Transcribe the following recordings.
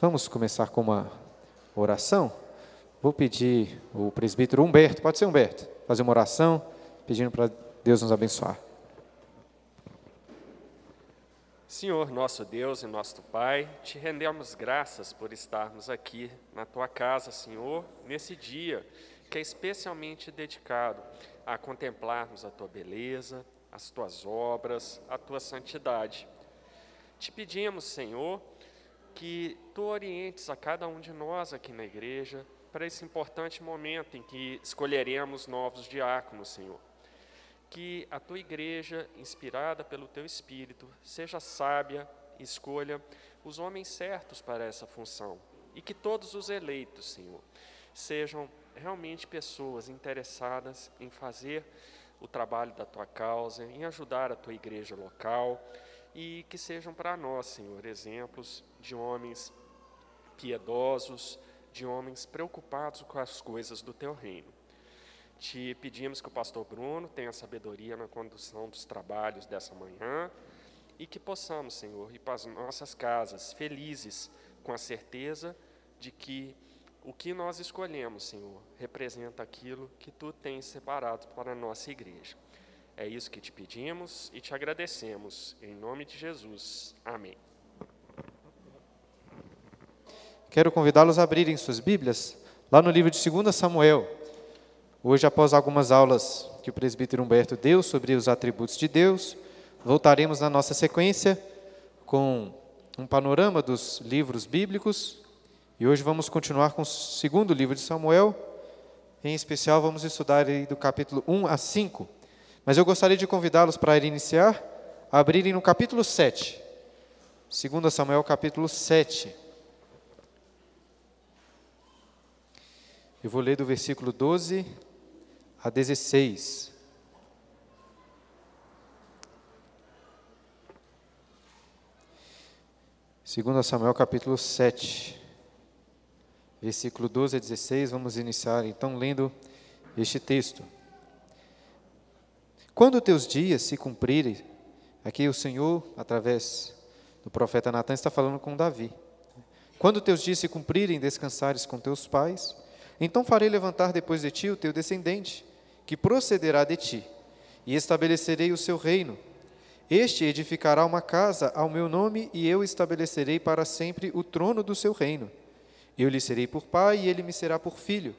Vamos começar com uma oração? Vou pedir o presbítero Humberto, pode ser Humberto, fazer uma oração, pedindo para Deus nos abençoar. Senhor, nosso Deus e nosso Pai, te rendemos graças por estarmos aqui na tua casa, Senhor, nesse dia que é especialmente dedicado a contemplarmos a tua beleza, as tuas obras, a tua santidade. Te pedimos, Senhor, que tu orientes a cada um de nós aqui na igreja para esse importante momento em que escolheremos novos diáconos, Senhor que a tua igreja, inspirada pelo teu Espírito, seja sábia escolha os homens certos para essa função. E que todos os eleitos, Senhor, sejam realmente pessoas interessadas em fazer o trabalho da tua causa, em ajudar a tua igreja local e que sejam para nós, Senhor, exemplos de homens piedosos, de homens preocupados com as coisas do teu reino. Te pedimos que o pastor Bruno tenha sabedoria na condução dos trabalhos dessa manhã e que possamos, Senhor, ir para as nossas casas felizes, com a certeza de que o que nós escolhemos, Senhor, representa aquilo que tu tens separado para a nossa igreja. É isso que te pedimos e te agradecemos. Em nome de Jesus. Amém. Quero convidá-los a abrirem suas Bíblias lá no livro de 2 Samuel. Hoje, após algumas aulas que o presbítero Humberto deu sobre os atributos de Deus, voltaremos na nossa sequência com um panorama dos livros bíblicos. E hoje vamos continuar com o segundo livro de Samuel. Em especial, vamos estudar do capítulo 1 a 5. Mas eu gostaria de convidá-los para iniciar, abrirem no capítulo 7. 2 Samuel, capítulo 7. Eu vou ler do versículo 12 a 16. Segundo Samuel capítulo 7, versículo 12 a 16, vamos iniciar então lendo este texto. Quando teus dias se cumprirem, aqui o Senhor, através do profeta Natan, está falando com Davi. Quando teus dias se cumprirem, descansares com teus pais, então farei levantar depois de ti o teu descendente, que procederá de ti, e estabelecerei o seu reino. Este edificará uma casa ao meu nome, e eu estabelecerei para sempre o trono do seu reino. Eu lhe serei por pai, e ele me será por filho.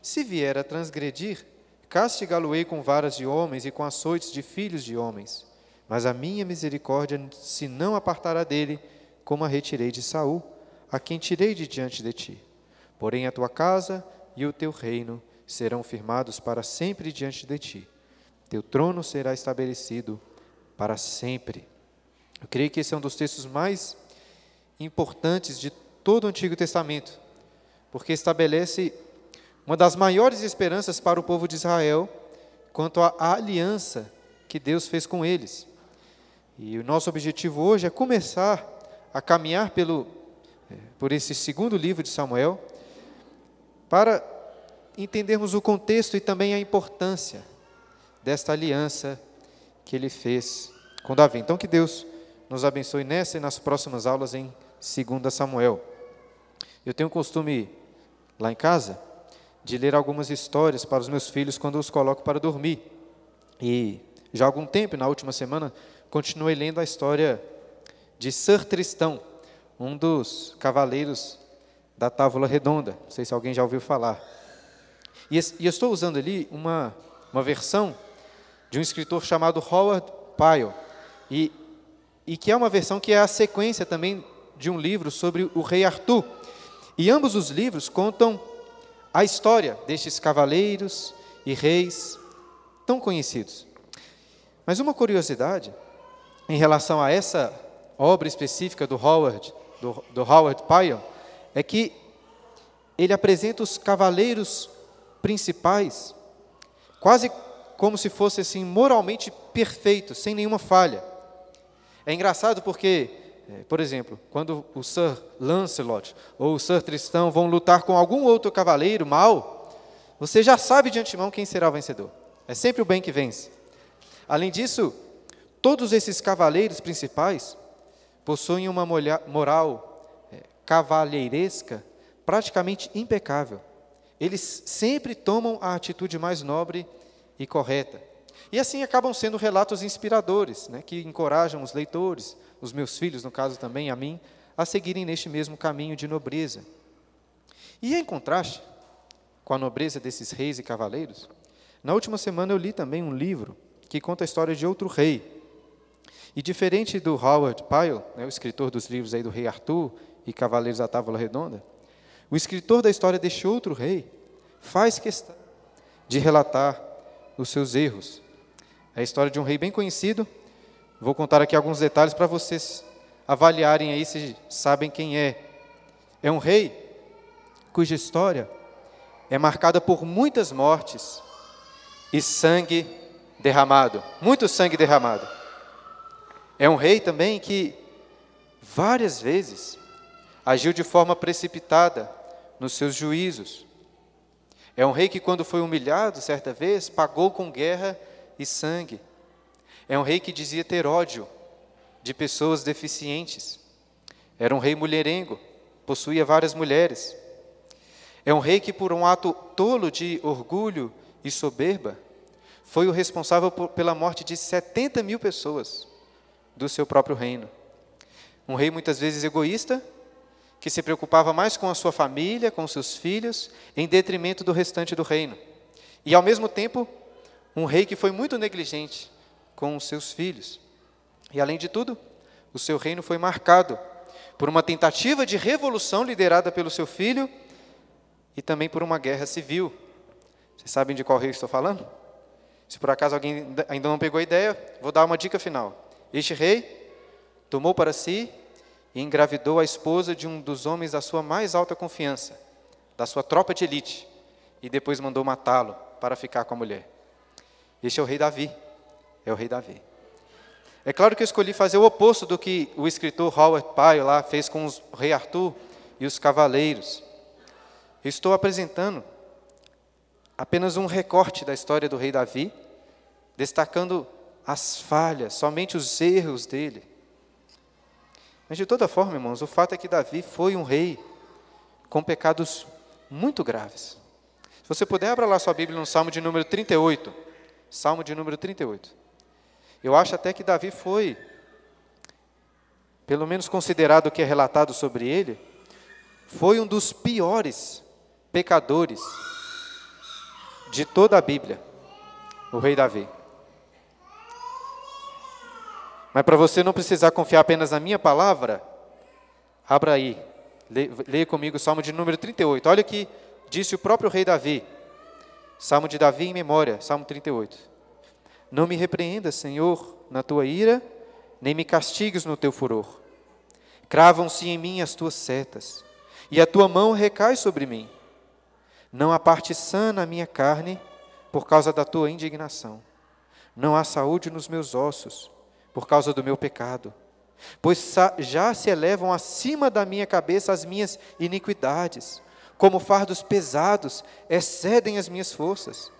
Se vier a transgredir, castigá-lo-ei com varas de homens e com açoites de filhos de homens. Mas a minha misericórdia se não apartará dele, como a retirei de Saul, a quem tirei de diante de ti. Porém a tua casa e o teu reino serão firmados para sempre diante de ti. Teu trono será estabelecido para sempre. Eu creio que esse é um dos textos mais importantes de todo o Antigo Testamento, porque estabelece uma das maiores esperanças para o povo de Israel quanto à aliança que Deus fez com eles. E o nosso objetivo hoje é começar a caminhar pelo, eh, por esse segundo livro de Samuel, para entendermos o contexto e também a importância desta aliança que ele fez com Davi. Então, que Deus nos abençoe nessa e nas próximas aulas em 2 Samuel. Eu tenho o costume, lá em casa, de ler algumas histórias para os meus filhos quando os coloco para dormir. E já há algum tempo, na última semana, continuei lendo a história de Sir Tristão, um dos cavaleiros da Távola Redonda. Não sei se alguém já ouviu falar. E, e estou usando ali uma, uma versão de um escritor chamado Howard Pyle, e, e que é uma versão que é a sequência também de um livro sobre o rei Arthur. E ambos os livros contam a história destes cavaleiros e reis tão conhecidos. Mas uma curiosidade em relação a essa obra específica do Howard, do, do Howard Pyle, é que ele apresenta os cavaleiros principais, quase como se fosse assim moralmente perfeito, sem nenhuma falha. É engraçado porque, é, por exemplo, quando o Sir Lancelot ou o Sir Tristão vão lutar com algum outro cavaleiro mau, você já sabe de antemão quem será o vencedor. É sempre o bem que vence. Além disso, todos esses cavaleiros principais possuem uma moral cavalheiresca praticamente impecável. Eles sempre tomam a atitude mais nobre e correta. E assim acabam sendo relatos inspiradores, né, que encorajam os leitores, os meus filhos, no caso também a mim, a seguirem neste mesmo caminho de nobreza. E em contraste com a nobreza desses reis e cavaleiros, na última semana eu li também um livro que conta a história de outro rei. E diferente do Howard Pyle, né, o escritor dos livros aí do Rei Arthur e Cavaleiros da Távola Redonda, o escritor da história deste outro rei faz questão de relatar os seus erros. É a história de um rei bem conhecido. Vou contar aqui alguns detalhes para vocês avaliarem aí se sabem quem é. É um rei cuja história é marcada por muitas mortes e sangue derramado, muito sangue derramado. É um rei também que várias vezes agiu de forma precipitada nos seus juízos. É um rei que, quando foi humilhado certa vez, pagou com guerra e sangue. É um rei que dizia ter ódio de pessoas deficientes. Era um rei mulherengo, possuía várias mulheres. É um rei que, por um ato tolo de orgulho e soberba, foi o responsável por, pela morte de 70 mil pessoas do seu próprio reino. Um rei muitas vezes egoísta, que se preocupava mais com a sua família, com seus filhos, em detrimento do restante do reino. E, ao mesmo tempo, um rei que foi muito negligente com os seus filhos. E, além de tudo, o seu reino foi marcado por uma tentativa de revolução liderada pelo seu filho e também por uma guerra civil. Vocês sabem de qual rei estou falando? Se por acaso alguém ainda não pegou a ideia, vou dar uma dica final. Este rei tomou para si e engravidou a esposa de um dos homens da sua mais alta confiança, da sua tropa de elite, e depois mandou matá-lo para ficar com a mulher. Este é o rei Davi. É o rei Davi. É claro que eu escolhi fazer o oposto do que o escritor Howard Pyle lá fez com o rei Arthur e os cavaleiros. Estou apresentando apenas um recorte da história do rei Davi, destacando as falhas, somente os erros dele. Mas de toda forma, irmãos, o fato é que Davi foi um rei com pecados muito graves. Se você puder, abra lá sua Bíblia no Salmo de número 38. Salmo de número 38. Eu acho até que Davi foi, pelo menos considerado o que é relatado sobre ele, foi um dos piores pecadores de toda a Bíblia, o rei Davi. Mas para você não precisar confiar apenas na minha palavra, abra aí, leia comigo o Salmo de número 38. Olha o que disse o próprio rei Davi. Salmo de Davi em memória, Salmo 38. Não me repreenda, Senhor, na tua ira, nem me castigues no teu furor. Cravam-se em mim as tuas setas, e a tua mão recai sobre mim. Não há parte sã na minha carne, por causa da tua indignação. Não há saúde nos meus ossos, por causa do meu pecado. Pois já se elevam acima da minha cabeça as minhas iniquidades, como fardos pesados excedem as minhas forças.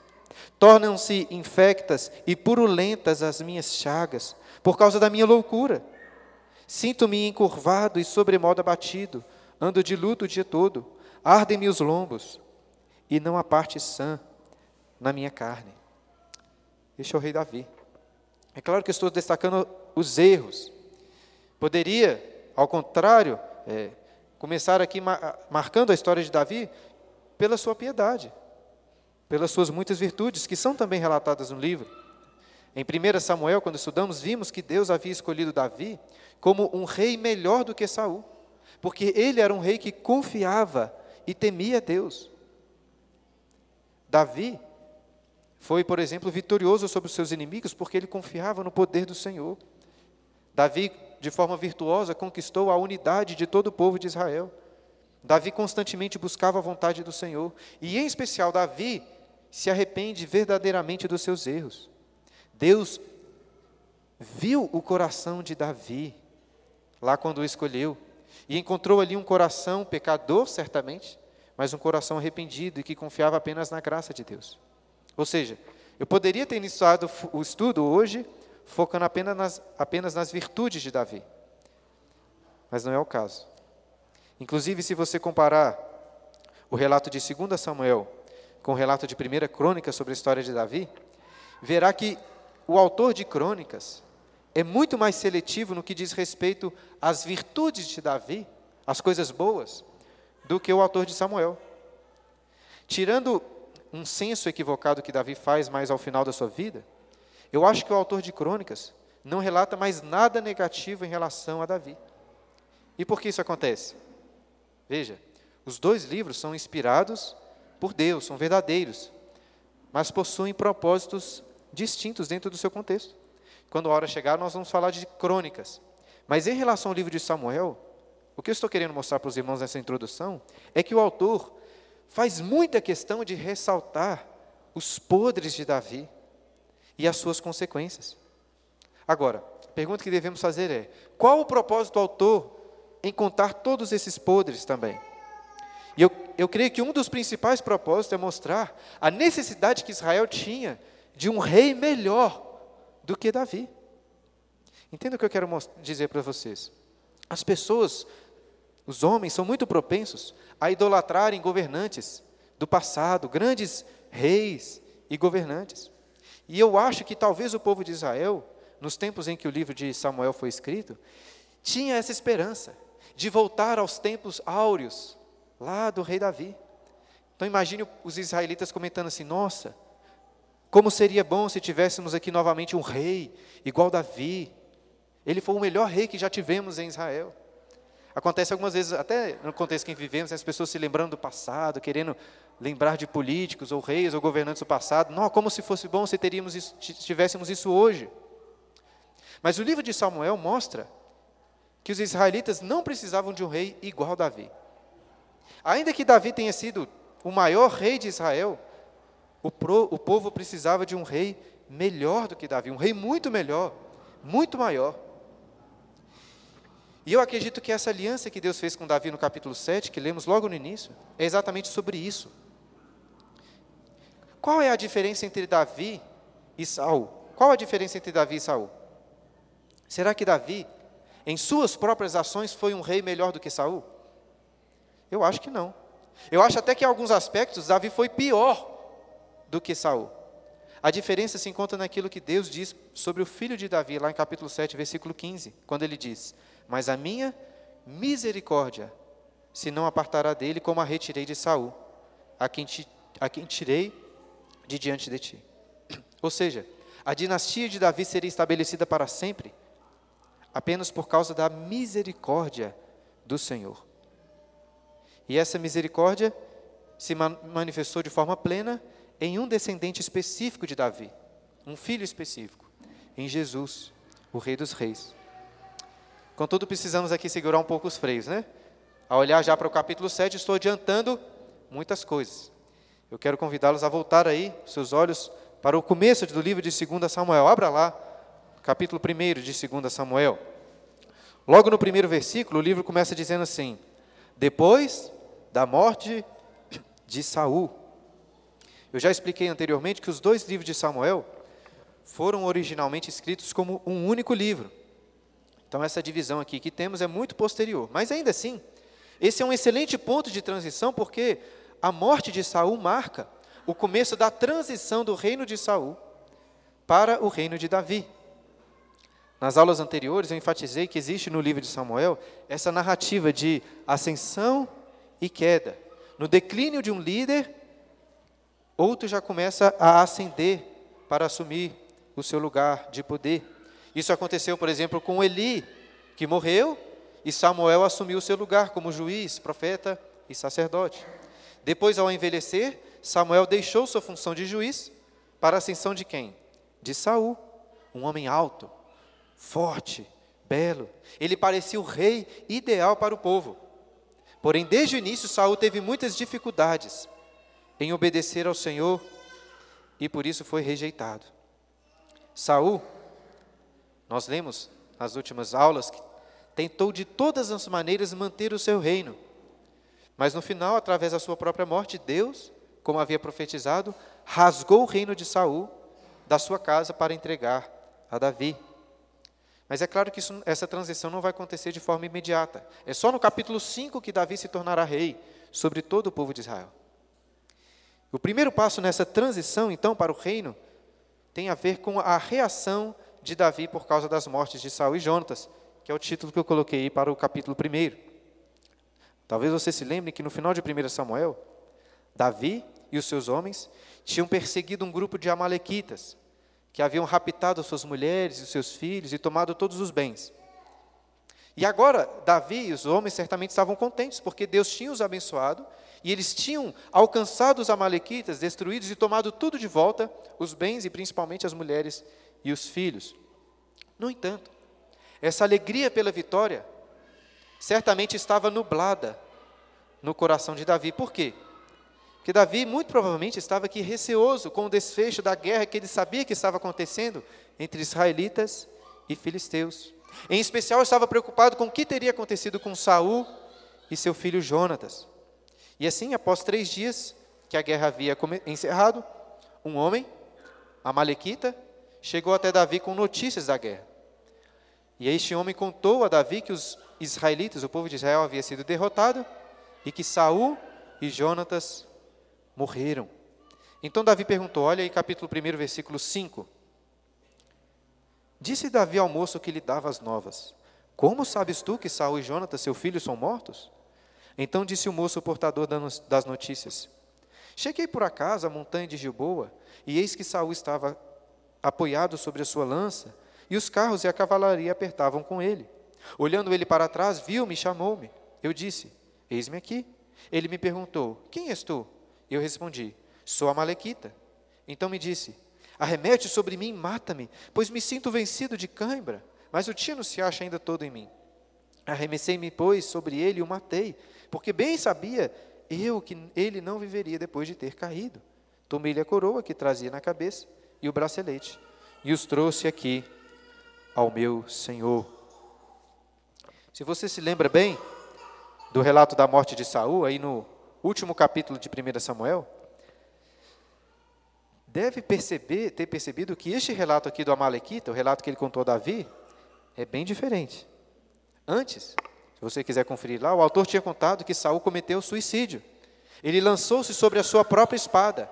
Tornam-se infectas e purulentas as minhas chagas, por causa da minha loucura. Sinto-me encurvado e sobremodo abatido, ando de luto o dia todo, ardem-me os lombos, e não há parte sã na minha carne. Este é o rei Davi. É claro que estou destacando os erros. Poderia, ao contrário, é, começar aqui marcando a história de Davi pela sua piedade, pelas suas muitas virtudes, que são também relatadas no livro. Em 1 Samuel, quando estudamos, vimos que Deus havia escolhido Davi como um rei melhor do que Saul, porque ele era um rei que confiava e temia Deus. Davi foi, por exemplo, vitorioso sobre os seus inimigos porque ele confiava no poder do Senhor. Davi, de forma virtuosa, conquistou a unidade de todo o povo de Israel. Davi constantemente buscava a vontade do Senhor. E, em especial, Davi se arrepende verdadeiramente dos seus erros. Deus viu o coração de Davi, lá quando o escolheu, e encontrou ali um coração pecador, certamente, mas um coração arrependido e que confiava apenas na graça de Deus. Ou seja, eu poderia ter iniciado o estudo hoje focando apenas nas, apenas nas virtudes de Davi, mas não é o caso. Inclusive, se você comparar o relato de 2 Samuel com o relato de 1 Crônicas sobre a história de Davi, verá que o autor de Crônicas é muito mais seletivo no que diz respeito às virtudes de Davi, às coisas boas, do que o autor de Samuel. Tirando um senso equivocado que Davi faz mais ao final da sua vida, eu acho que o autor de Crônicas não relata mais nada negativo em relação a Davi. E por que isso acontece? Veja, os dois livros são inspirados por Deus, são verdadeiros, mas possuem propósitos distintos dentro do seu contexto. Quando a hora chegar, nós vamos falar de crônicas. Mas em relação ao livro de Samuel, o que eu estou querendo mostrar para os irmãos nessa introdução é que o autor faz muita questão de ressaltar os podres de Davi e as suas consequências. Agora, a pergunta que devemos fazer é: qual o propósito do autor em contar todos esses podres também? E eu, eu creio que um dos principais propósitos é mostrar a necessidade que Israel tinha de um rei melhor do que Davi. Entenda o que eu quero dizer para vocês. As pessoas, os homens, são muito propensos a idolatrarem governantes do passado, grandes reis e governantes. E eu acho que talvez o povo de Israel, nos tempos em que o livro de Samuel foi escrito, tinha essa esperança de voltar aos tempos áureos, lá do rei Davi. Então imagine os israelitas comentando assim: nossa, como seria bom se tivéssemos aqui novamente um rei igual Davi. Ele foi o melhor rei que já tivemos em Israel. Acontece algumas vezes, até no contexto que vivemos, as pessoas se lembrando do passado, querendo lembrar de políticos ou reis ou governantes do passado. Não, como se fosse bom se teríamos isso, tivéssemos isso hoje. Mas o livro de Samuel mostra que os israelitas não precisavam de um rei igual Davi. Ainda que Davi tenha sido o maior rei de Israel, o, pro, o povo precisava de um rei melhor do que Davi, um rei muito melhor, muito maior. E eu acredito que essa aliança que Deus fez com Davi no capítulo 7, que lemos logo no início, é exatamente sobre isso. Qual é a diferença entre Davi e Saul? Qual a diferença entre Davi e Saul? Será que Davi, em suas próprias ações, foi um rei melhor do que Saul? Eu acho que não. Eu acho até que em alguns aspectos Davi foi pior do que Saul. A diferença se encontra naquilo que Deus diz sobre o filho de Davi, lá em capítulo 7, versículo 15, quando ele diz: Mas a minha misericórdia se não apartará dele, como a retirei de Saul, a quem, ti, a quem tirei de diante de ti. Ou seja, a dinastia de Davi seria estabelecida para sempre, apenas por causa da misericórdia do Senhor. E essa misericórdia se manifestou de forma plena em um descendente específico de Davi, um filho específico, em Jesus, o Rei dos Reis. Contudo, precisamos aqui segurar um pouco os freios, né? Ao olhar já para o capítulo 7, estou adiantando muitas coisas. Eu quero convidá-los a voltar aí, seus olhos, para o começo do livro de 2 Samuel. Abra lá, capítulo 1 de 2 Samuel. Logo no primeiro versículo, o livro começa dizendo assim: Depois da morte de Saul, eu já expliquei anteriormente que os dois livros de Samuel foram originalmente escritos como um único livro. Então, essa divisão aqui que temos é muito posterior. Mas ainda assim, esse é um excelente ponto de transição, porque a morte de Saul marca o começo da transição do reino de Saul para o reino de Davi. Nas aulas anteriores, eu enfatizei que existe no livro de Samuel essa narrativa de ascensão e queda. No declínio de um líder, outro já começa a ascender para assumir o seu lugar de poder. Isso aconteceu, por exemplo, com Eli, que morreu e Samuel assumiu seu lugar como juiz, profeta e sacerdote. Depois, ao envelhecer, Samuel deixou sua função de juiz para a ascensão de quem? De Saul, um homem alto, forte, belo. Ele parecia o rei ideal para o povo. Porém, desde o início, Saul teve muitas dificuldades em obedecer ao Senhor e por isso foi rejeitado. Saul, nós lemos nas últimas aulas que tentou de todas as maneiras manter o seu reino. Mas no final, através da sua própria morte, Deus, como havia profetizado, rasgou o reino de Saul da sua casa para entregar a Davi. Mas é claro que isso, essa transição não vai acontecer de forma imediata. É só no capítulo 5 que Davi se tornará rei sobre todo o povo de Israel. O primeiro passo nessa transição, então, para o reino, tem a ver com a reação de Davi por causa das mortes de Saul e Jonatas, que é o título que eu coloquei para o capítulo 1. Talvez você se lembre que no final de 1 Samuel, Davi e os seus homens tinham perseguido um grupo de amalequitas, que haviam raptado suas mulheres e seus filhos e tomado todos os bens. E agora, Davi e os homens certamente estavam contentes, porque Deus tinha os abençoado, e eles tinham alcançado os amalequitas, destruídos e tomado tudo de volta, os bens e principalmente as mulheres e os filhos. No entanto, essa alegria pela vitória certamente estava nublada no coração de Davi. Por quê? Porque Davi, muito provavelmente, estava aqui receoso com o desfecho da guerra que ele sabia que estava acontecendo entre israelitas e filisteus. Em especial, estava preocupado com o que teria acontecido com Saul e seu filho Jonatas. E assim, após três dias que a guerra havia encerrado, um homem, Amalequita, chegou até Davi com notícias da guerra. E este homem contou a Davi que os israelitas, o povo de Israel, havia sido derrotado e que Saul e Jonatas morreram. Então Davi perguntou, olha aí capítulo 1, versículo 5. Disse Davi ao moço que lhe dava as novas: Como sabes tu que Saul e Jonatas, seu filho, são mortos? Então disse o moço portador das notícias: Cheguei por acaso à montanha de Gilboa, e eis que Saul estava apoiado sobre a sua lança, e os carros e a cavalaria apertavam com ele. Olhando ele para trás, viu-me e chamou-me. Eu disse: Eis-me aqui. Ele me perguntou: Quem és tu? Eu respondi: Sou a Malequita. Então me disse: Arremete sobre mim, mata-me, pois me sinto vencido de cãibra, mas o tino se acha ainda todo em mim. Arremessei-me, pois, sobre ele e o matei, porque bem sabia eu que ele não viveria depois de ter caído. Tomei-lhe a coroa que trazia na cabeça e o bracelete, e os trouxe aqui ao meu Senhor. Se você se lembra bem do relato da morte de Saul, aí no último capítulo de 1 Samuel, deve perceber, ter percebido que este relato aqui do Amalequita, o relato que ele contou a Davi, é bem diferente. Antes, se você quiser conferir lá, o autor tinha contado que Saul cometeu suicídio. Ele lançou-se sobre a sua própria espada.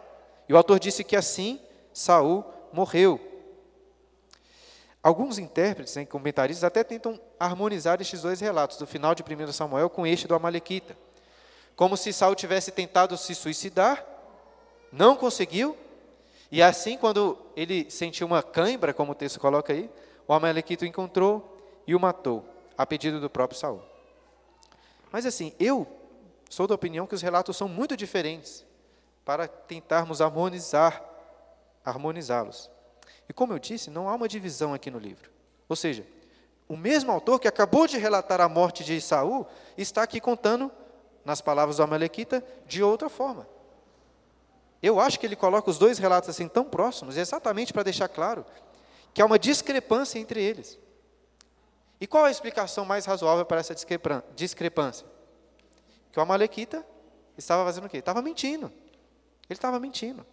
E o autor disse que assim Saul morreu. Alguns intérpretes e comentaristas até tentam harmonizar estes dois relatos, do final de 1 Samuel com este do Amalequita como se Saul tivesse tentado se suicidar, não conseguiu, e assim, quando ele sentiu uma cãibra, como o texto coloca aí, o Amalequito o encontrou e o matou, a pedido do próprio Saul. Mas assim, eu sou da opinião que os relatos são muito diferentes para tentarmos harmonizar, harmonizá-los. E como eu disse, não há uma divisão aqui no livro. Ou seja, o mesmo autor que acabou de relatar a morte de Saul está aqui contando nas palavras do Amalequita, de outra forma. Eu acho que ele coloca os dois relatos assim tão próximos, exatamente para deixar claro que há uma discrepância entre eles. E qual a explicação mais razoável para essa discrepância? Que o Amalequita estava fazendo o quê? Estava mentindo. Ele estava mentindo.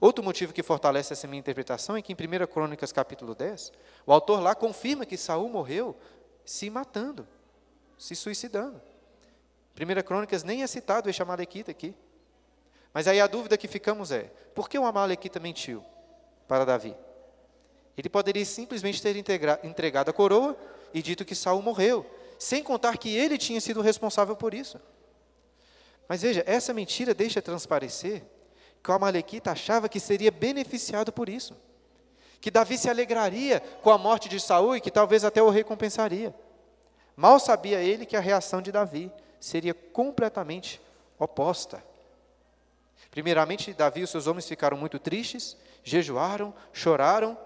Outro motivo que fortalece essa minha interpretação é que em 1 Crônicas capítulo 10, o autor lá confirma que Saul morreu se matando, se suicidando. Primeira Crônicas nem é citado este Amalequita aqui. Mas aí a dúvida que ficamos é: por que o Amalequita mentiu para Davi? Ele poderia simplesmente ter entregado a coroa e dito que Saul morreu, sem contar que ele tinha sido responsável por isso. Mas veja, essa mentira deixa transparecer que o Amalequita achava que seria beneficiado por isso. Que Davi se alegraria com a morte de Saul e que talvez até o recompensaria. Mal sabia ele que a reação de Davi seria completamente oposta. Primeiramente, Davi e os seus homens ficaram muito tristes, jejuaram, choraram,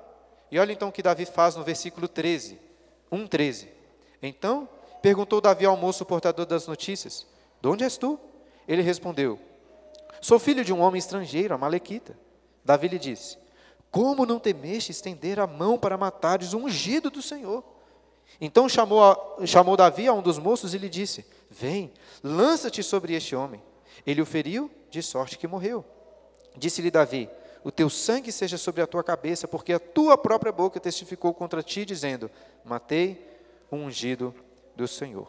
e olha então o que Davi faz no versículo 13, 1,13. Então, perguntou Davi ao moço portador das notícias: De onde és tu? Ele respondeu: Sou filho de um homem estrangeiro, a Malequita. Davi lhe disse: Como não temeste estender a mão para matares o ungido do Senhor? Então chamou, a, chamou Davi a um dos moços e lhe disse: Vem, lança-te sobre este homem. Ele o feriu, de sorte que morreu. Disse-lhe Davi: o teu sangue seja sobre a tua cabeça, porque a tua própria boca testificou contra ti, dizendo: Matei o ungido do Senhor.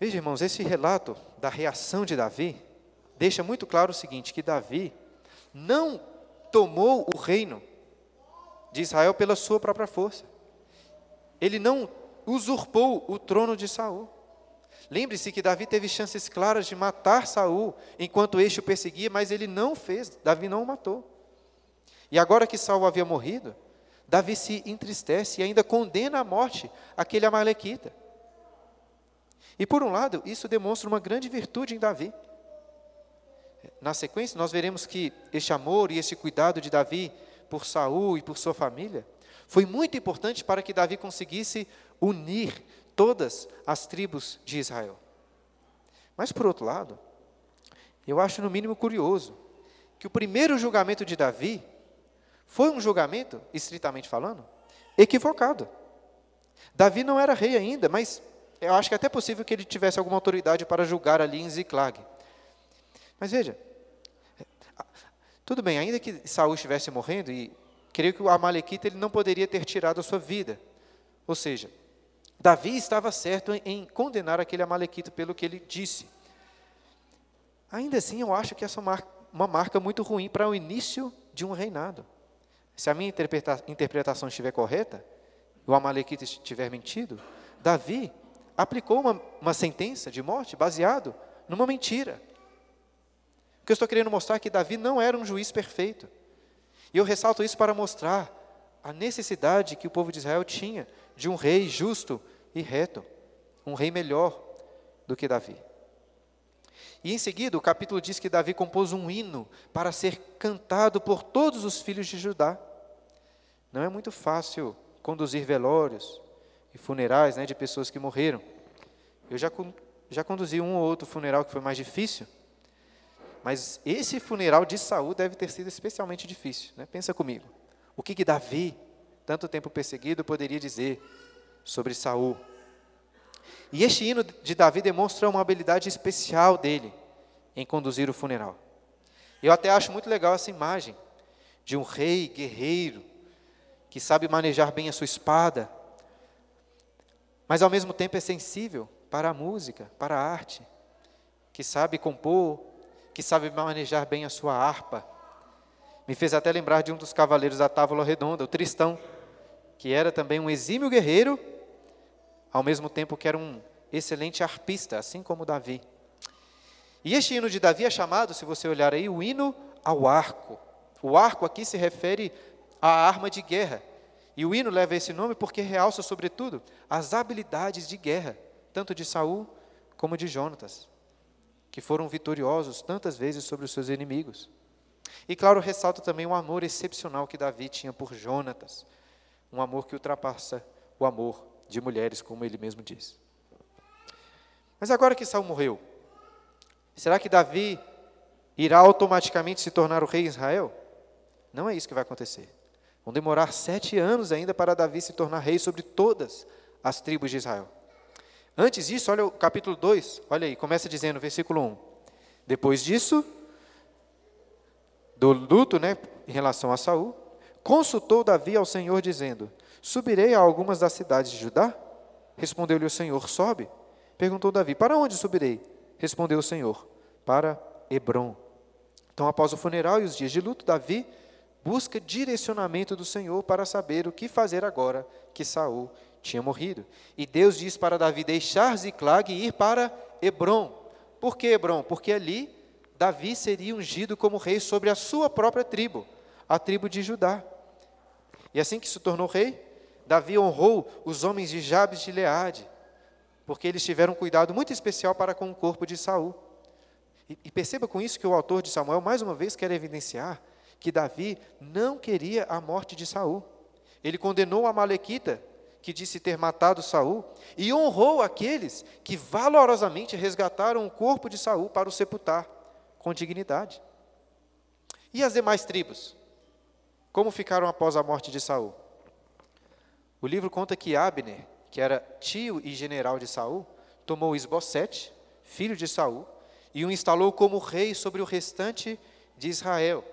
Veja, irmãos, esse relato da reação de Davi deixa muito claro o seguinte: que Davi não tomou o reino de Israel pela sua própria força. Ele não usurpou o trono de Saul. Lembre-se que Davi teve chances claras de matar Saul enquanto este o perseguia, mas ele não fez, Davi não o matou. E agora que Saul havia morrido, Davi se entristece e ainda condena à morte aquele amalequita. E por um lado, isso demonstra uma grande virtude em Davi. Na sequência, nós veremos que este amor e esse cuidado de Davi por Saul e por sua família foi muito importante para que Davi conseguisse unir todas as tribos de Israel. Mas, por outro lado, eu acho no mínimo curioso que o primeiro julgamento de Davi foi um julgamento, estritamente falando, equivocado. Davi não era rei ainda, mas eu acho que é até possível que ele tivesse alguma autoridade para julgar ali em Ziklag. Mas veja, tudo bem, ainda que Saul estivesse morrendo, e creio que o Amalequita ele não poderia ter tirado a sua vida. Ou seja, Davi estava certo em condenar aquele Amalequita pelo que ele disse. Ainda assim, eu acho que essa é uma marca muito ruim para o início de um reinado. Se a minha interpretação estiver correta, o Amalequita estiver mentido, Davi aplicou uma, uma sentença de morte baseado numa mentira. O que eu estou querendo mostrar é que Davi não era um juiz perfeito. E eu ressalto isso para mostrar a necessidade que o povo de Israel tinha de um rei justo e reto, um rei melhor do que Davi. E em seguida, o capítulo diz que Davi compôs um hino para ser cantado por todos os filhos de Judá. Não é muito fácil conduzir velórios e funerais né, de pessoas que morreram. Eu já, já conduzi um ou outro funeral que foi mais difícil, mas esse funeral de Saul deve ter sido especialmente difícil. Né? Pensa comigo. O que, que Davi, tanto tempo perseguido, poderia dizer sobre Saul? E este hino de Davi demonstra uma habilidade especial dele em conduzir o funeral. Eu até acho muito legal essa imagem de um rei guerreiro que sabe manejar bem a sua espada, mas ao mesmo tempo é sensível para a música, para a arte, que sabe compor, que sabe manejar bem a sua harpa. Me fez até lembrar de um dos cavaleiros da Távola Redonda, o Tristão, que era também um exímio guerreiro, ao mesmo tempo que era um excelente arpista, assim como Davi. E este hino de Davi é chamado, se você olhar aí, o hino ao arco. O arco aqui se refere à arma de guerra. E o hino leva esse nome porque realça, sobretudo, as habilidades de guerra, tanto de Saul como de Jonatas que foram vitoriosos tantas vezes sobre os seus inimigos. E claro, ressalta também o amor excepcional que Davi tinha por Jonatas, um amor que ultrapassa o amor de mulheres, como ele mesmo diz. Mas agora que Saul morreu, será que Davi irá automaticamente se tornar o rei de Israel? Não é isso que vai acontecer. Vão demorar sete anos ainda para Davi se tornar rei sobre todas as tribos de Israel. Antes disso, olha o capítulo 2, olha aí, começa dizendo, versículo 1. Depois disso, do luto, né, em relação a Saul, consultou Davi ao Senhor, dizendo: Subirei a algumas das cidades de Judá? Respondeu-lhe o Senhor: Sobe. Perguntou Davi: Para onde subirei? Respondeu o Senhor: Para Hebron. Então, após o funeral e os dias de luto, Davi busca direcionamento do Senhor para saber o que fazer agora que Saul tinha morrido. E Deus diz para Davi deixar Ziclag e ir para Hebron. Por que Hebron? Porque ali Davi seria ungido como rei sobre a sua própria tribo, a tribo de Judá. E assim que se tornou rei, Davi honrou os homens de Jabes de Leade, porque eles tiveram um cuidado muito especial para com o corpo de Saul. E, e perceba com isso que o autor de Samuel mais uma vez quer evidenciar que Davi não queria a morte de Saul. Ele condenou a Malequita que disse ter matado Saul, e honrou aqueles que valorosamente resgataram o corpo de Saul para o sepultar com dignidade. E as demais tribos? Como ficaram após a morte de Saul? O livro conta que Abner, que era tio e general de Saul, tomou Esbocete, filho de Saul, e o instalou como rei sobre o restante de Israel.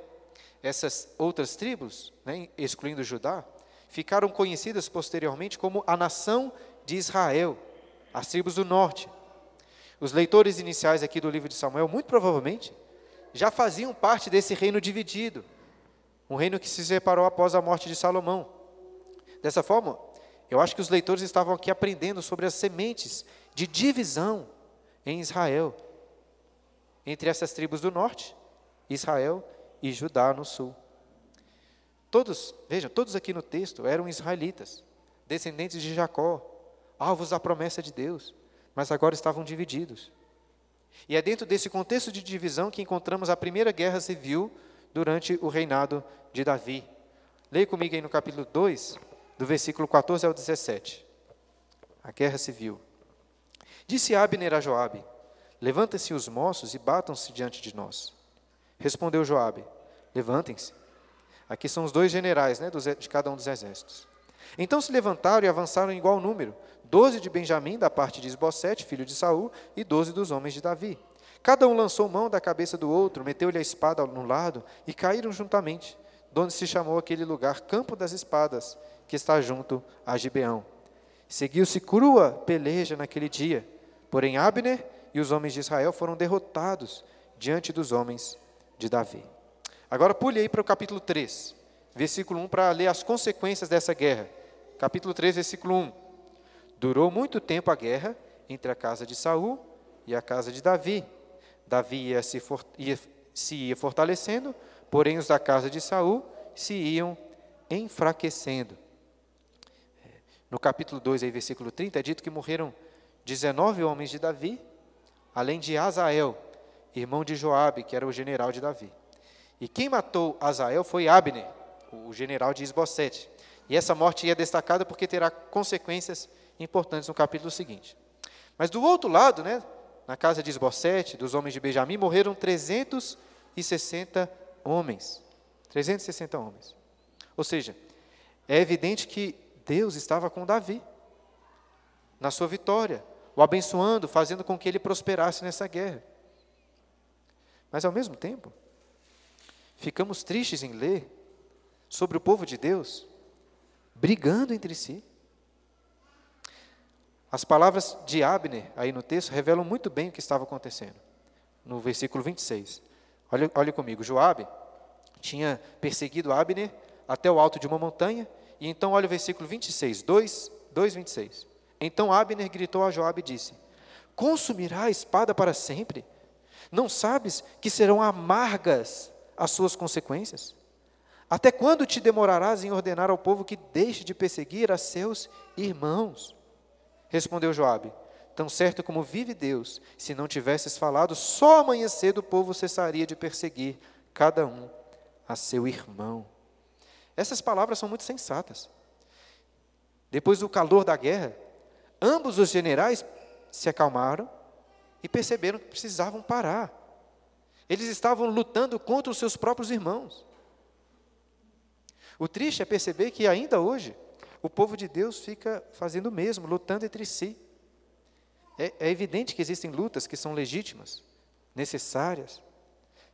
Essas outras tribos, né, excluindo Judá, ficaram conhecidas posteriormente como a nação de Israel, as tribos do norte. Os leitores iniciais aqui do livro de Samuel, muito provavelmente, já faziam parte desse reino dividido, um reino que se separou após a morte de Salomão. Dessa forma, eu acho que os leitores estavam aqui aprendendo sobre as sementes de divisão em Israel, entre essas tribos do norte, Israel e Judá no sul. Todos, vejam, todos aqui no texto eram israelitas, descendentes de Jacó, alvos da promessa de Deus, mas agora estavam divididos. E é dentro desse contexto de divisão que encontramos a primeira guerra civil durante o reinado de Davi. Leia comigo aí no capítulo 2, do versículo 14 ao 17. A guerra civil. Disse Abner a Joabe: Levantem-se os moços e batam-se diante de nós. Respondeu Joabe: Levantem-se. Aqui são os dois generais né, de cada um dos exércitos. Então se levantaram e avançaram em igual número, doze de Benjamim, da parte de Esbocete, filho de Saul, e doze dos homens de Davi. Cada um lançou mão da cabeça do outro, meteu-lhe a espada no lado, e caíram juntamente, donde se chamou aquele lugar Campo das Espadas, que está junto a Gibeão. Seguiu-se crua peleja naquele dia, porém Abner e os homens de Israel foram derrotados diante dos homens de Davi. Agora pule aí para o capítulo 3, versículo 1, para ler as consequências dessa guerra. Capítulo 3, versículo 1. Durou muito tempo a guerra entre a casa de Saul e a casa de Davi. Davi ia se, for, ia, se ia fortalecendo, porém os da casa de Saul se iam enfraquecendo. No capítulo 2, aí, versículo 30, é dito que morreram 19 homens de Davi, além de Azael, irmão de Joabe, que era o general de Davi. E quem matou Azael foi Abner, o general de Isbosete. E essa morte é destacada porque terá consequências importantes no capítulo seguinte. Mas do outro lado, né, na casa de Isbosete, dos homens de Benjamim, morreram 360 homens. 360 homens. Ou seja, é evidente que Deus estava com Davi na sua vitória, o abençoando, fazendo com que ele prosperasse nessa guerra. Mas ao mesmo tempo, ficamos tristes em ler sobre o povo de Deus brigando entre si. As palavras de Abner, aí no texto, revelam muito bem o que estava acontecendo. No versículo 26. Olha, olha comigo, Joabe tinha perseguido Abner até o alto de uma montanha, e então olha o versículo 26, 2, 2 26. Então Abner gritou a Joabe e disse: Consumirá a espada para sempre? Não sabes que serão amargas as suas consequências? Até quando te demorarás em ordenar ao povo que deixe de perseguir a seus irmãos? Respondeu Joabe: Tão certo como vive Deus, se não tivesses falado, só amanhã cedo o povo cessaria de perseguir cada um a seu irmão. Essas palavras são muito sensatas. Depois do calor da guerra, ambos os generais se acalmaram e perceberam que precisavam parar. Eles estavam lutando contra os seus próprios irmãos. O triste é perceber que ainda hoje o povo de Deus fica fazendo o mesmo, lutando entre si. É, é evidente que existem lutas que são legítimas, necessárias.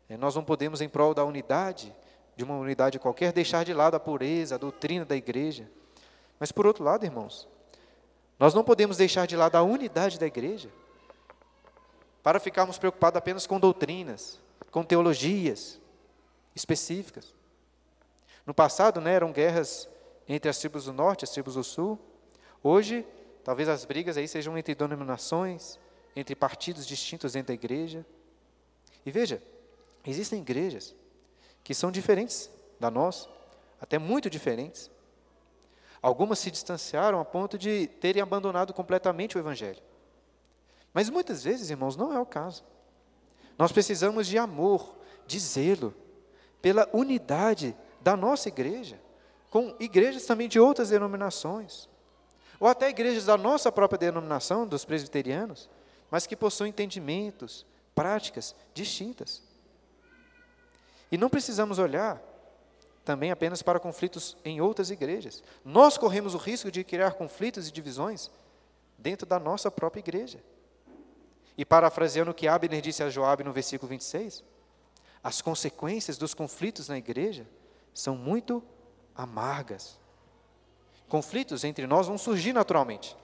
É, nós não podemos, em prol da unidade, de uma unidade qualquer, deixar de lado a pureza, a doutrina da igreja. Mas, por outro lado, irmãos, nós não podemos deixar de lado a unidade da igreja para ficarmos preocupados apenas com doutrinas, com teologias específicas. No passado, né, eram guerras entre as tribos do norte e as tribos do sul. Hoje, talvez as brigas aí sejam entre denominações, entre partidos distintos dentro da igreja. E veja, existem igrejas que são diferentes da nossa, até muito diferentes. Algumas se distanciaram a ponto de terem abandonado completamente o evangelho. Mas muitas vezes, irmãos, não é o caso. Nós precisamos de amor, de zelo, pela unidade da nossa igreja, com igrejas também de outras denominações, ou até igrejas da nossa própria denominação, dos presbiterianos, mas que possuem entendimentos, práticas distintas. E não precisamos olhar também apenas para conflitos em outras igrejas. Nós corremos o risco de criar conflitos e divisões dentro da nossa própria igreja. E parafraseando o que Abner disse a Joabe no versículo 26, as consequências dos conflitos na igreja são muito amargas. Conflitos entre nós vão surgir naturalmente.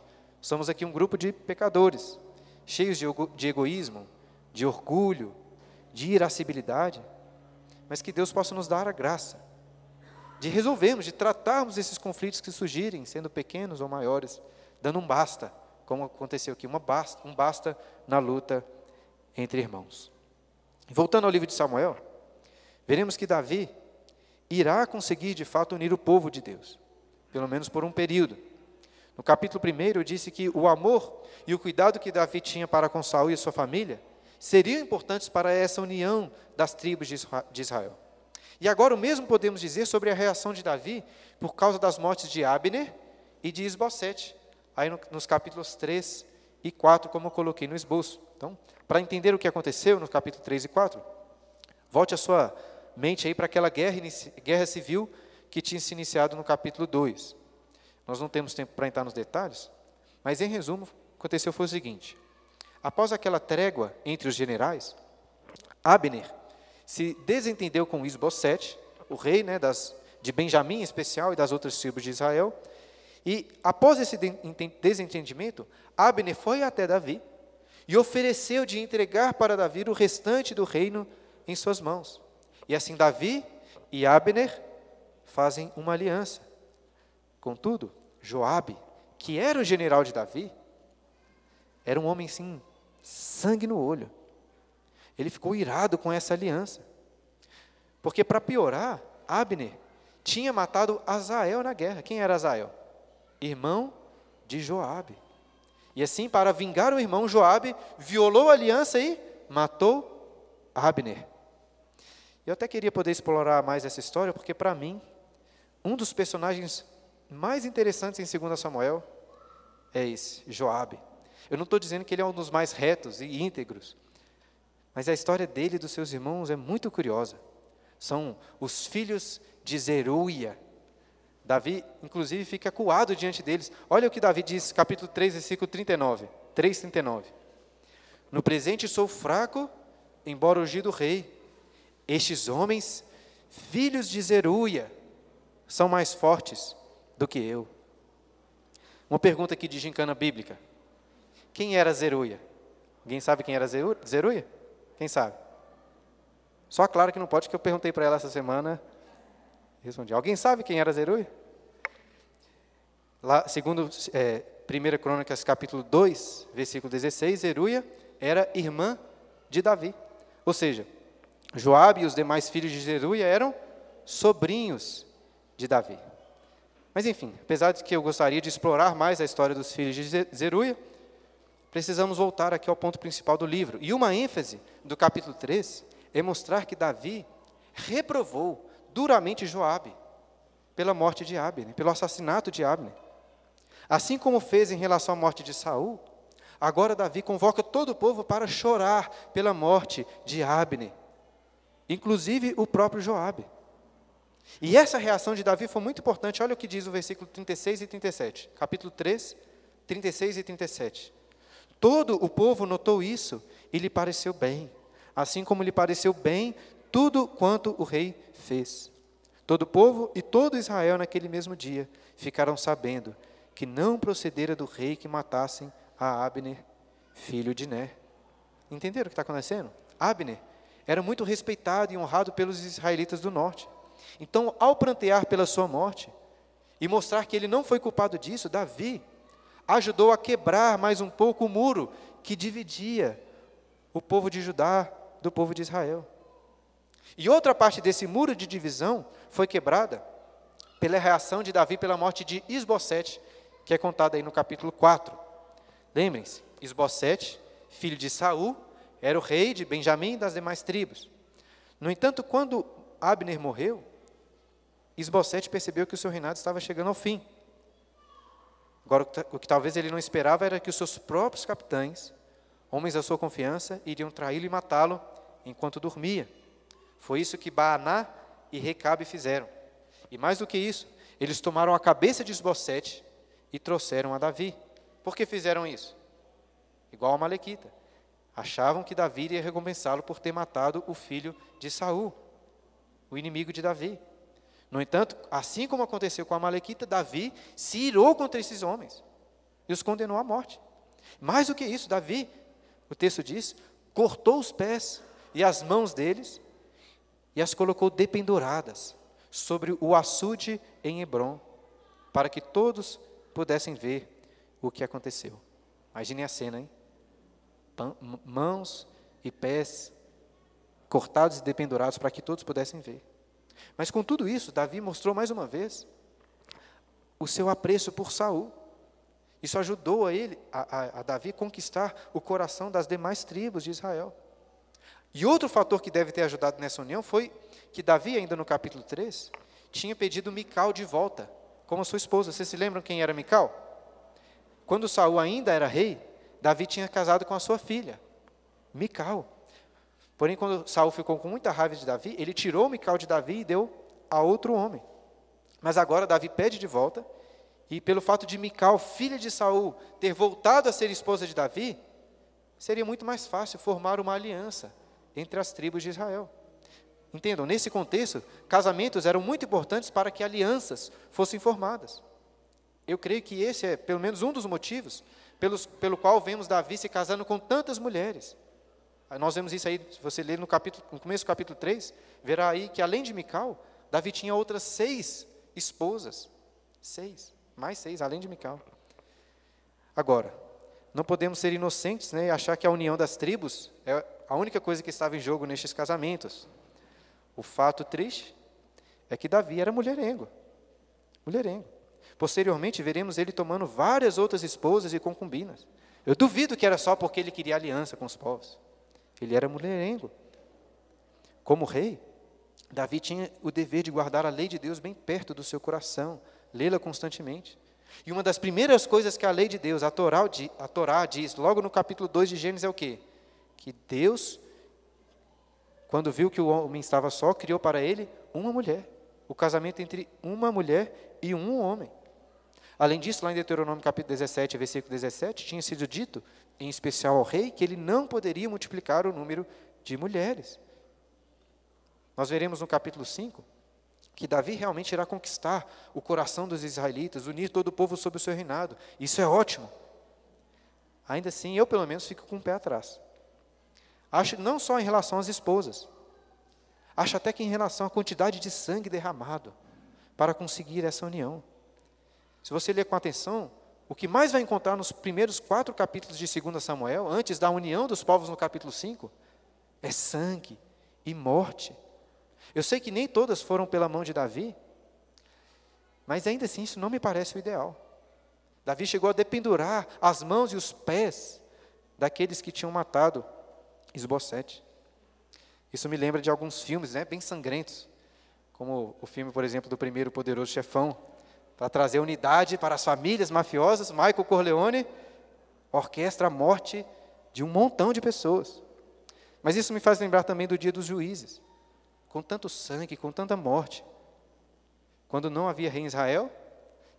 Somos aqui um grupo de pecadores, cheios de, egoísmo, de orgulho, de irascibilidade, mas que Deus possa nos dar a graça de resolvermos, de tratarmos esses conflitos que surgirem, sendo pequenos ou maiores, dando um basta, como aconteceu aqui, basta, um basta na luta entre irmãos. Voltando ao livro de Samuel, veremos que Davi irá conseguir de fato unir o povo de Deus, pelo menos por um período. No capítulo 1 disse que o amor e o cuidado que Davi tinha para com Saul e sua família seriam importantes para essa união das tribos de Israel. E agora o mesmo podemos dizer sobre a reação de Davi por causa das mortes de Abner e de Isbosete, aí nos capítulos 3 e 4, como eu coloquei no esboço. Então, para entender o que aconteceu no capítulo 3 e 4, volte a sua mente aí para aquela guerra, guerra civil que tinha se iniciado no capítulo 2. Nós não temos tempo para entrar nos detalhes, mas em resumo, o que aconteceu foi o seguinte: após aquela trégua entre os generais, Abner se desentendeu com Isbosete, o rei né, das, de Benjamim em especial e das outras tribos de Israel, e após esse desentendimento, Abner foi até Davi e ofereceu de entregar para Davi o restante do reino em suas mãos. E assim Davi e Abner fazem uma aliança. Contudo, Joabe, que era o general de Davi, era um homem sim, sangue no olho. Ele ficou irado com essa aliança. Porque para piorar, Abner tinha matado Azael na guerra. Quem era Azael? Irmão de Joabe. E assim, para vingar o irmão, Joabe violou a aliança e matou Abner. Eu até queria poder explorar mais essa história, porque para mim, um dos personagens mais interessantes em 2 Samuel é esse, Joabe. Eu não estou dizendo que ele é um dos mais retos e íntegros, mas a história dele e dos seus irmãos é muito curiosa. São os filhos de Zeruia, Davi, inclusive, fica coado diante deles. Olha o que Davi diz, capítulo 3, versículo 39. 3, 39. No presente sou fraco, embora ungido rei. Estes homens, filhos de Zeruia, são mais fortes do que eu. Uma pergunta aqui de gincana bíblica. Quem era Zeruia? Alguém sabe quem era Zeruia? Quem sabe? Só claro que não pode, que eu perguntei para ela essa semana. Respondi. Alguém sabe quem era Zeruia? Lá, segundo é, 1 Crônicas capítulo 2, versículo 16, Zeruia era irmã de Davi. Ou seja, Joabe e os demais filhos de Zeruia eram sobrinhos de Davi. Mas enfim, apesar de que eu gostaria de explorar mais a história dos filhos de Zeruia, precisamos voltar aqui ao ponto principal do livro. E uma ênfase do capítulo 3 é mostrar que Davi reprovou duramente Joabe pela morte de Abner, pelo assassinato de Abner. Assim como fez em relação à morte de Saul, agora Davi convoca todo o povo para chorar pela morte de Abner, inclusive o próprio Joabe. E essa reação de Davi foi muito importante. Olha o que diz o versículo 36 e 37, capítulo 3, 36 e 37. Todo o povo notou isso e lhe pareceu bem, assim como lhe pareceu bem tudo quanto o rei fez. Todo o povo e todo Israel naquele mesmo dia ficaram sabendo que não procedera do rei que matassem a Abner, filho de Ner. Entenderam o que está acontecendo? Abner era muito respeitado e honrado pelos israelitas do norte. Então, ao prantear pela sua morte e mostrar que ele não foi culpado disso, Davi ajudou a quebrar mais um pouco o muro que dividia o povo de Judá do povo de Israel. E outra parte desse muro de divisão foi quebrada pela reação de Davi pela morte de Isbosete, que é contado aí no capítulo 4. Lembrem-se, Esbocete, filho de Saul, era o rei de Benjamim e das demais tribos. No entanto, quando Abner morreu, Esbocete percebeu que o seu reinado estava chegando ao fim. Agora, o que talvez ele não esperava era que os seus próprios capitães, homens da sua confiança, iriam traí-lo e matá-lo enquanto dormia. Foi isso que Baaná e Recabe fizeram. E mais do que isso, eles tomaram a cabeça de Esbocete e trouxeram a Davi. Por que fizeram isso? Igual a Malequita. Achavam que Davi iria recompensá-lo por ter matado o filho de Saul, o inimigo de Davi. No entanto, assim como aconteceu com a Malequita, Davi se irou contra esses homens e os condenou à morte. Mais do que isso, Davi, o texto diz, cortou os pés e as mãos deles e as colocou dependuradas sobre o açude em Hebron, para que todos pudessem ver o que aconteceu. Imaginem a cena, hein? Mãos e pés cortados e dependurados para que todos pudessem ver. Mas com tudo isso, Davi mostrou mais uma vez o seu apreço por Saul. Isso ajudou a ele, a, a, a Davi, conquistar o coração das demais tribos de Israel. E outro fator que deve ter ajudado nessa união foi que Davi, ainda no capítulo 3, tinha pedido Mical de volta, como sua esposa. Vocês se lembram quem era Mical? Quando Saul ainda era rei, Davi tinha casado com a sua filha, Mical. Porém, quando Saul ficou com muita raiva de Davi, ele tirou Mical de Davi e deu a outro homem. Mas agora Davi pede de volta, e pelo fato de Mical, filha de Saul, ter voltado a ser esposa de Davi, seria muito mais fácil formar uma aliança entre as tribos de Israel. Entendam, nesse contexto, casamentos eram muito importantes para que alianças fossem formadas. Eu creio que esse é pelo menos um dos motivos pelos, pelo qual vemos Davi se casando com tantas mulheres. Nós vemos isso aí, se você ler no, capítulo, no começo do capítulo 3, verá aí que além de Mical, Davi tinha outras seis esposas. Seis, mais seis, além de Mical. Agora, não podemos ser inocentes né, e achar que a união das tribos é a única coisa que estava em jogo nestes casamentos. O fato triste é que Davi era mulherengo. Mulherengo. Posteriormente, veremos ele tomando várias outras esposas e concubinas. Eu duvido que era só porque ele queria aliança com os povos. Ele era mulherengo. Como rei, Davi tinha o dever de guardar a lei de Deus bem perto do seu coração, lê-la constantemente. E uma das primeiras coisas que a lei de Deus, a Torá, a Torá diz, logo no capítulo 2 de Gênesis, é o quê? Que Deus quando viu que o homem estava só, criou para ele uma mulher. O casamento entre uma mulher e um homem. Além disso, lá em Deuteronômio capítulo 17, versículo 17, tinha sido dito, em especial ao rei, que ele não poderia multiplicar o número de mulheres. Nós veremos no capítulo 5 que Davi realmente irá conquistar o coração dos israelitas, unir todo o povo sob o seu reinado. Isso é ótimo. Ainda assim, eu pelo menos fico com o pé atrás. Acho não só em relação às esposas, acho até que em relação à quantidade de sangue derramado para conseguir essa união. Se você ler com atenção, o que mais vai encontrar nos primeiros quatro capítulos de 2 Samuel, antes da união dos povos no capítulo 5, é sangue e morte. Eu sei que nem todas foram pela mão de Davi, mas ainda assim isso não me parece o ideal. Davi chegou a dependurar as mãos e os pés daqueles que tinham matado Esbocete. Isso me lembra de alguns filmes né, bem sangrentos, como o filme, por exemplo, do primeiro Poderoso Chefão, para trazer unidade para as famílias mafiosas, Michael Corleone orquestra a morte de um montão de pessoas. Mas isso me faz lembrar também do dia dos juízes, com tanto sangue, com tanta morte, quando não havia rei em Israel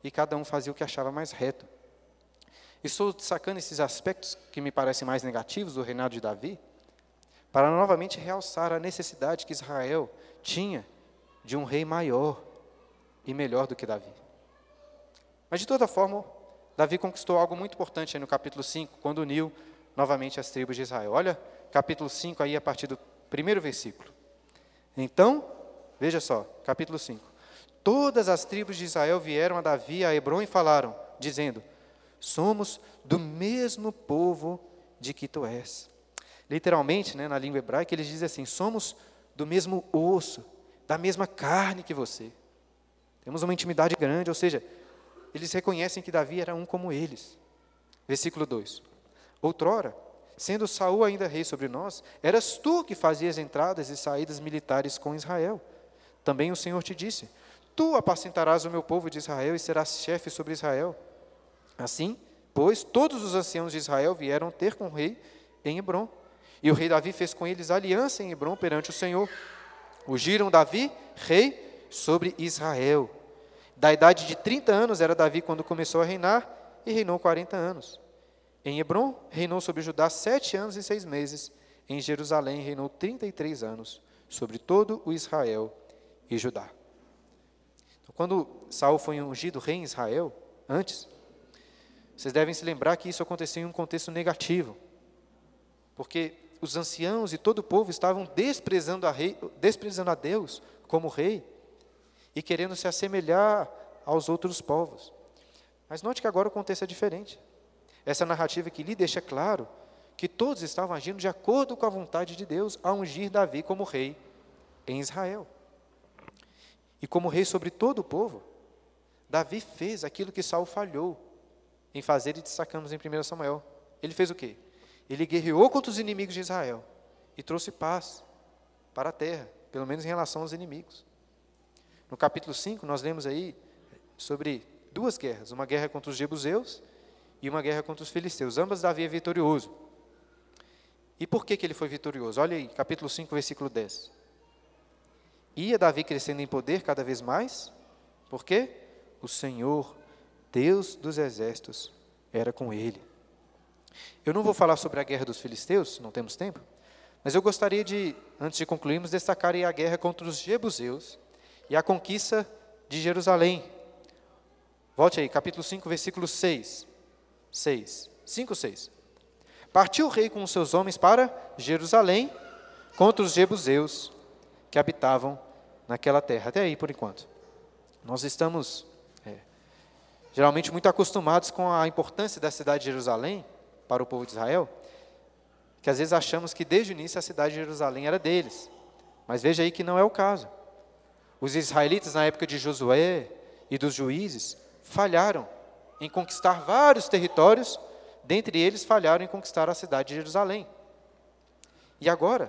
e cada um fazia o que achava mais reto. Estou sacando esses aspectos que me parecem mais negativos do reinado de Davi, para novamente realçar a necessidade que Israel tinha de um rei maior e melhor do que Davi. Mas de toda forma, Davi conquistou algo muito importante no capítulo 5, quando uniu novamente as tribos de Israel. Olha, capítulo 5 aí a partir do primeiro versículo. Então, veja só, capítulo 5. Todas as tribos de Israel vieram a Davi a Hebron e falaram, dizendo: Somos do mesmo povo de que tu és literalmente, né, na língua hebraica, eles dizem assim: somos do mesmo osso, da mesma carne que você. Temos uma intimidade grande, ou seja, eles reconhecem que Davi era um como eles. Versículo 2: Outrora, sendo Saul ainda rei sobre nós, eras tu que fazias entradas e saídas militares com Israel. Também o Senhor te disse: Tu apacentarás o meu povo de Israel e serás chefe sobre Israel. Assim, pois, todos os anciãos de Israel vieram ter com o rei em Hebron. E o rei Davi fez com eles aliança em Hebron perante o Senhor. Ungiram Davi, rei, sobre Israel. Da idade de 30 anos era Davi quando começou a reinar, e reinou 40 anos. Em Hebron, reinou sobre Judá sete anos e seis meses. Em Jerusalém, reinou trinta e três anos sobre todo o Israel e Judá. Então, quando Saul foi ungido rei em Israel, antes, vocês devem se lembrar que isso aconteceu em um contexto negativo, porque os anciãos e todo o povo estavam desprezando a, rei, desprezando a Deus como rei e querendo se assemelhar aos outros povos. Mas note que agora o contexto é diferente. Essa narrativa que lhe deixa claro que todos estavam agindo de acordo com a vontade de Deus a ungir Davi como rei em Israel. E como rei sobre todo o povo, Davi fez aquilo que Saul falhou em fazer e destacamos em 1 Samuel. Ele fez o quê? Ele guerreou contra os inimigos de Israel e trouxe paz para a terra, pelo menos em relação aos inimigos. No capítulo 5, nós lemos aí sobre duas guerras, uma guerra contra os jebuseus e uma guerra contra os filisteus. Ambas Davi é vitorioso. E por que, que ele foi vitorioso? Olha aí, capítulo 5, versículo 10. Ia Davi crescendo em poder cada vez mais, porque o Senhor, Deus dos exércitos, era com ele. Eu não vou falar sobre a guerra dos filisteus, não temos tempo, mas eu gostaria de, antes de concluirmos, destacar a guerra contra os jebuseus e a conquista de Jerusalém. Volte aí, capítulo 5, versículo 6. 6. 5, 6. Partiu o rei com os seus homens para Jerusalém contra os jebuseus que habitavam naquela terra. Até aí, por enquanto. Nós estamos é, geralmente muito acostumados com a importância da cidade de Jerusalém para o povo de Israel, que às vezes achamos que desde o início a cidade de Jerusalém era deles. Mas veja aí que não é o caso. Os israelitas, na época de Josué e dos juízes, falharam em conquistar vários territórios, dentre eles falharam em conquistar a cidade de Jerusalém. E agora,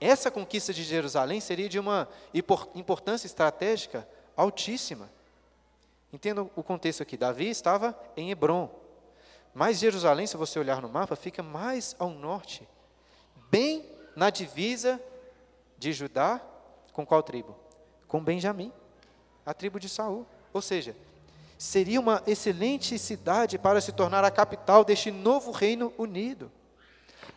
essa conquista de Jerusalém seria de uma importância estratégica altíssima. Entenda o contexto aqui: Davi estava em Hebron, mas Jerusalém, se você olhar no mapa, fica mais ao norte, bem na divisa de Judá com qual tribo? Com Benjamim, a tribo de Saul. Ou seja, seria uma excelente cidade para se tornar a capital deste novo reino unido.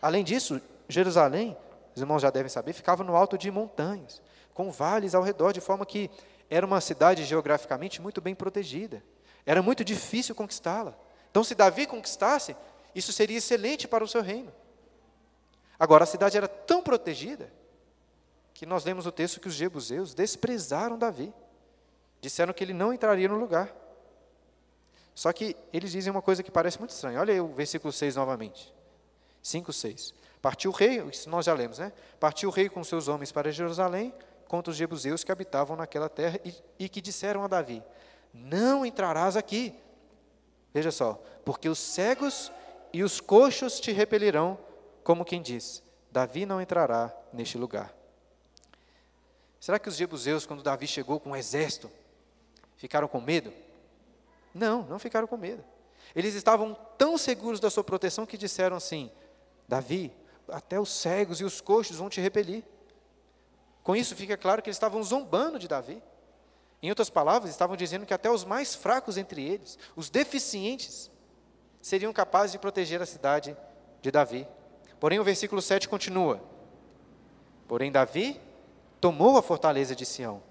Além disso, Jerusalém, os irmãos já devem saber, ficava no alto de montanhas, com vales ao redor, de forma que era uma cidade geograficamente muito bem protegida. Era muito difícil conquistá-la. Então, se Davi conquistasse, isso seria excelente para o seu reino. Agora, a cidade era tão protegida que nós lemos o texto que os jebuseus desprezaram Davi. Disseram que ele não entraria no lugar. Só que eles dizem uma coisa que parece muito estranha. Olha aí o versículo 6 novamente. 5, 6. Partiu o rei, isso nós já lemos, né? Partiu o rei com seus homens para Jerusalém contra os jebuseus que habitavam naquela terra e, e que disseram a Davi: Não entrarás aqui. Veja só, porque os cegos e os coxos te repelirão, como quem diz: Davi não entrará neste lugar. Será que os jebuseus, quando Davi chegou com um exército, ficaram com medo? Não, não ficaram com medo. Eles estavam tão seguros da sua proteção que disseram assim: Davi, até os cegos e os coxos vão te repelir. Com isso fica claro que eles estavam zombando de Davi. Em outras palavras, estavam dizendo que até os mais fracos entre eles, os deficientes, seriam capazes de proteger a cidade de Davi. Porém, o versículo 7 continua: Porém, Davi tomou a fortaleza de Sião.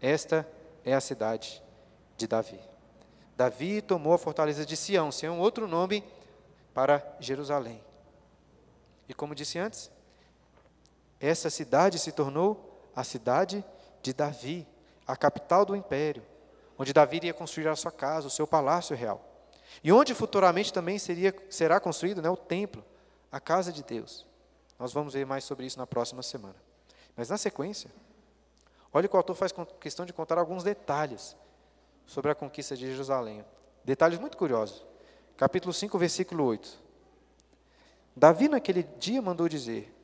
Esta é a cidade de Davi. Davi tomou a fortaleza de Sião, Sião é outro nome para Jerusalém. E como disse antes, essa cidade se tornou a cidade de Davi, a capital do império, onde Davi iria construir a sua casa, o seu palácio real. E onde futuramente também seria, será construído né, o templo, a casa de Deus. Nós vamos ver mais sobre isso na próxima semana. Mas na sequência, olha que o autor faz questão de contar alguns detalhes sobre a conquista de Jerusalém. Detalhes muito curiosos. Capítulo 5, versículo 8. Davi, naquele dia, mandou dizer: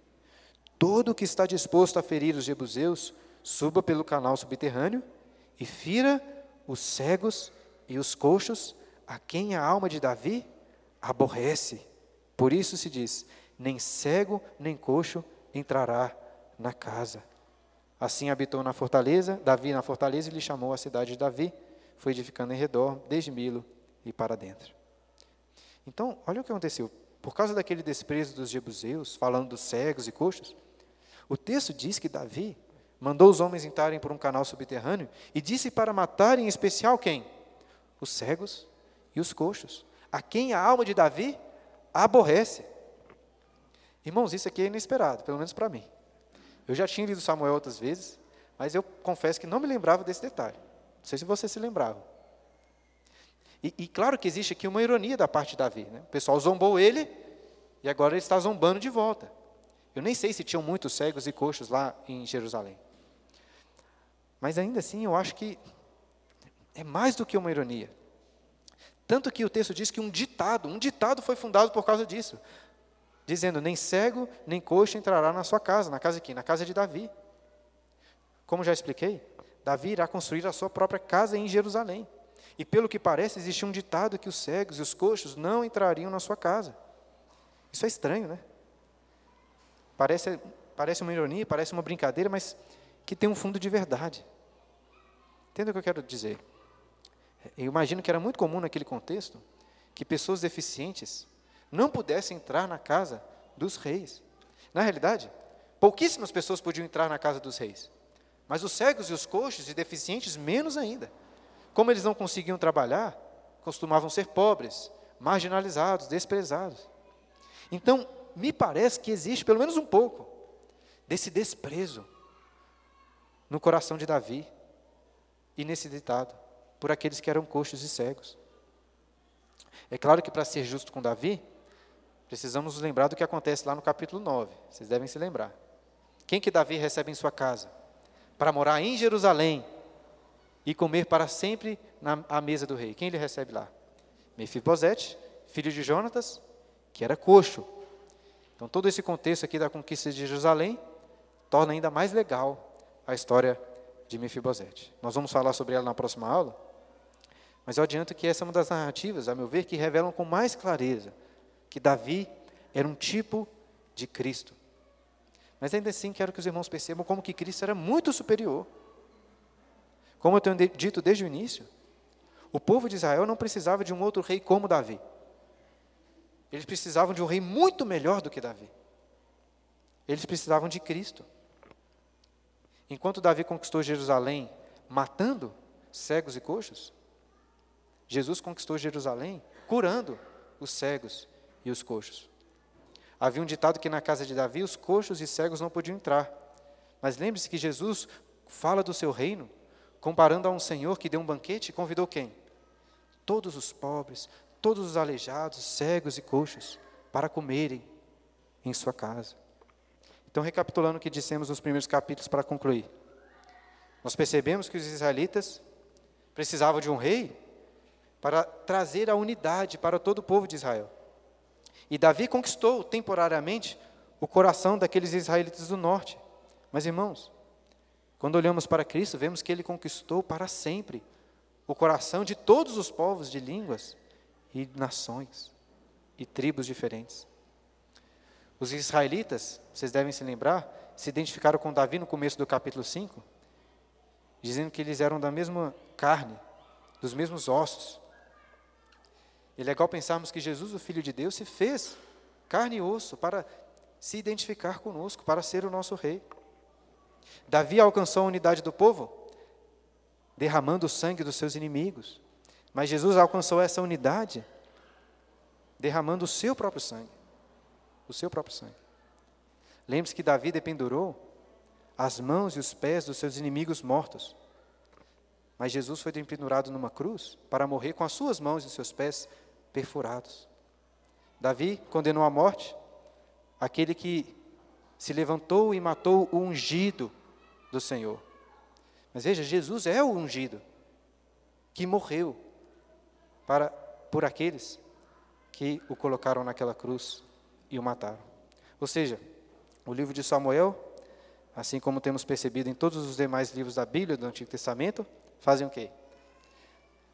Todo o que está disposto a ferir os jebuseus, suba pelo canal subterrâneo e fira os cegos e os coxos, a quem a alma de Davi aborrece. Por isso se diz: nem cego nem coxo entrará na casa. Assim habitou na fortaleza, Davi na fortaleza, e lhe chamou a cidade de Davi, foi edificando em redor, desde Milo e para dentro. Então, olha o que aconteceu. Por causa daquele desprezo dos jebuseus, falando dos cegos e coxos, o texto diz que Davi mandou os homens entrarem por um canal subterrâneo e disse para matar em especial quem? Os cegos e os coxos, a quem a alma de Davi aborrece. Irmãos, isso aqui é inesperado, pelo menos para mim. Eu já tinha lido Samuel outras vezes, mas eu confesso que não me lembrava desse detalhe. Não sei se você se lembrava. E, e, claro que existe aqui uma ironia da parte de Davi. Né? O pessoal zombou ele e agora ele está zombando de volta. Eu nem sei se tinham muitos cegos e coxos lá em Jerusalém. Mas ainda assim, eu acho que é mais do que uma ironia. Tanto que o texto diz que um ditado, um ditado foi fundado por causa disso, dizendo: nem cego nem coxo entrará na sua casa, na casa aqui, na casa de Davi. Como já expliquei, Davi irá construir a sua própria casa em Jerusalém. E pelo que parece, existia um ditado que os cegos e os coxos não entrariam na sua casa. Isso é estranho, né? Parece, parece uma ironia, parece uma brincadeira, mas que tem um fundo de verdade. Entende o que eu quero dizer? Eu imagino que era muito comum naquele contexto que pessoas deficientes não pudessem entrar na casa dos reis. Na realidade, pouquíssimas pessoas podiam entrar na casa dos reis. Mas os cegos e os coxos e deficientes, menos ainda. Como eles não conseguiam trabalhar, costumavam ser pobres, marginalizados, desprezados. Então, me parece que existe pelo menos um pouco desse desprezo no coração de Davi e nesse ditado por aqueles que eram coxos e cegos. É claro que para ser justo com Davi, precisamos nos lembrar do que acontece lá no capítulo 9. Vocês devem se lembrar. Quem que Davi recebe em sua casa? Para morar em Jerusalém e comer para sempre na à mesa do rei. Quem ele recebe lá? Mefibosete, filho de Jonatas, que era coxo. Então todo esse contexto aqui da conquista de Jerusalém torna ainda mais legal a história de Mefibosete. Nós vamos falar sobre ela na próxima aula, mas eu adianto que essa é uma das narrativas, a meu ver, que revelam com mais clareza que Davi era um tipo de Cristo. Mas ainda assim quero que os irmãos percebam como que Cristo era muito superior. Como eu tenho dito desde o início, o povo de Israel não precisava de um outro rei como Davi. Eles precisavam de um rei muito melhor do que Davi. Eles precisavam de Cristo. Enquanto Davi conquistou Jerusalém matando cegos e coxos, Jesus conquistou Jerusalém curando os cegos e os coxos. Havia um ditado que na casa de Davi os coxos e cegos não podiam entrar. Mas lembre-se que Jesus fala do seu reino, comparando a um senhor que deu um banquete e convidou quem? Todos os pobres, todos os aleijados, cegos e coxos, para comerem em sua casa. Então, recapitulando o que dissemos nos primeiros capítulos para concluir. Nós percebemos que os israelitas precisavam de um rei para trazer a unidade para todo o povo de Israel. E Davi conquistou temporariamente o coração daqueles israelitas do norte. Mas, irmãos, quando olhamos para Cristo, vemos que ele conquistou para sempre o coração de todos os povos de línguas e nações e tribos diferentes. Os israelitas, vocês devem se lembrar, se identificaram com Davi no começo do capítulo 5, dizendo que eles eram da mesma carne, dos mesmos ossos. É legal pensarmos que Jesus, o Filho de Deus, se fez carne e osso para se identificar conosco, para ser o nosso rei. Davi alcançou a unidade do povo, derramando o sangue dos seus inimigos. Mas Jesus alcançou essa unidade, derramando o seu próprio sangue. O seu próprio sangue. Lembre-se que Davi dependurou as mãos e os pés dos seus inimigos mortos. Mas Jesus foi pendurado numa cruz para morrer com as suas mãos e os seus pés perfurados. Davi condenou à morte aquele que se levantou e matou o ungido do Senhor. Mas veja, Jesus é o ungido que morreu para por aqueles que o colocaram naquela cruz e o mataram. Ou seja, o livro de Samuel, assim como temos percebido em todos os demais livros da Bíblia do Antigo Testamento, fazem o quê?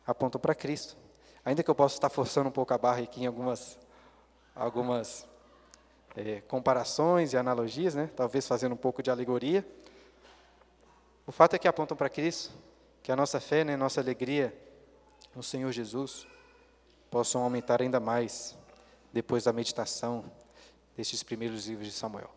Apontam para Cristo. Ainda que eu possa estar forçando um pouco a barra aqui em algumas, algumas é, comparações e analogias, né? talvez fazendo um pouco de alegoria. O fato é que apontam para Cristo, que a nossa fé, né, nossa alegria no Senhor Jesus possam aumentar ainda mais depois da meditação destes primeiros livros de Samuel.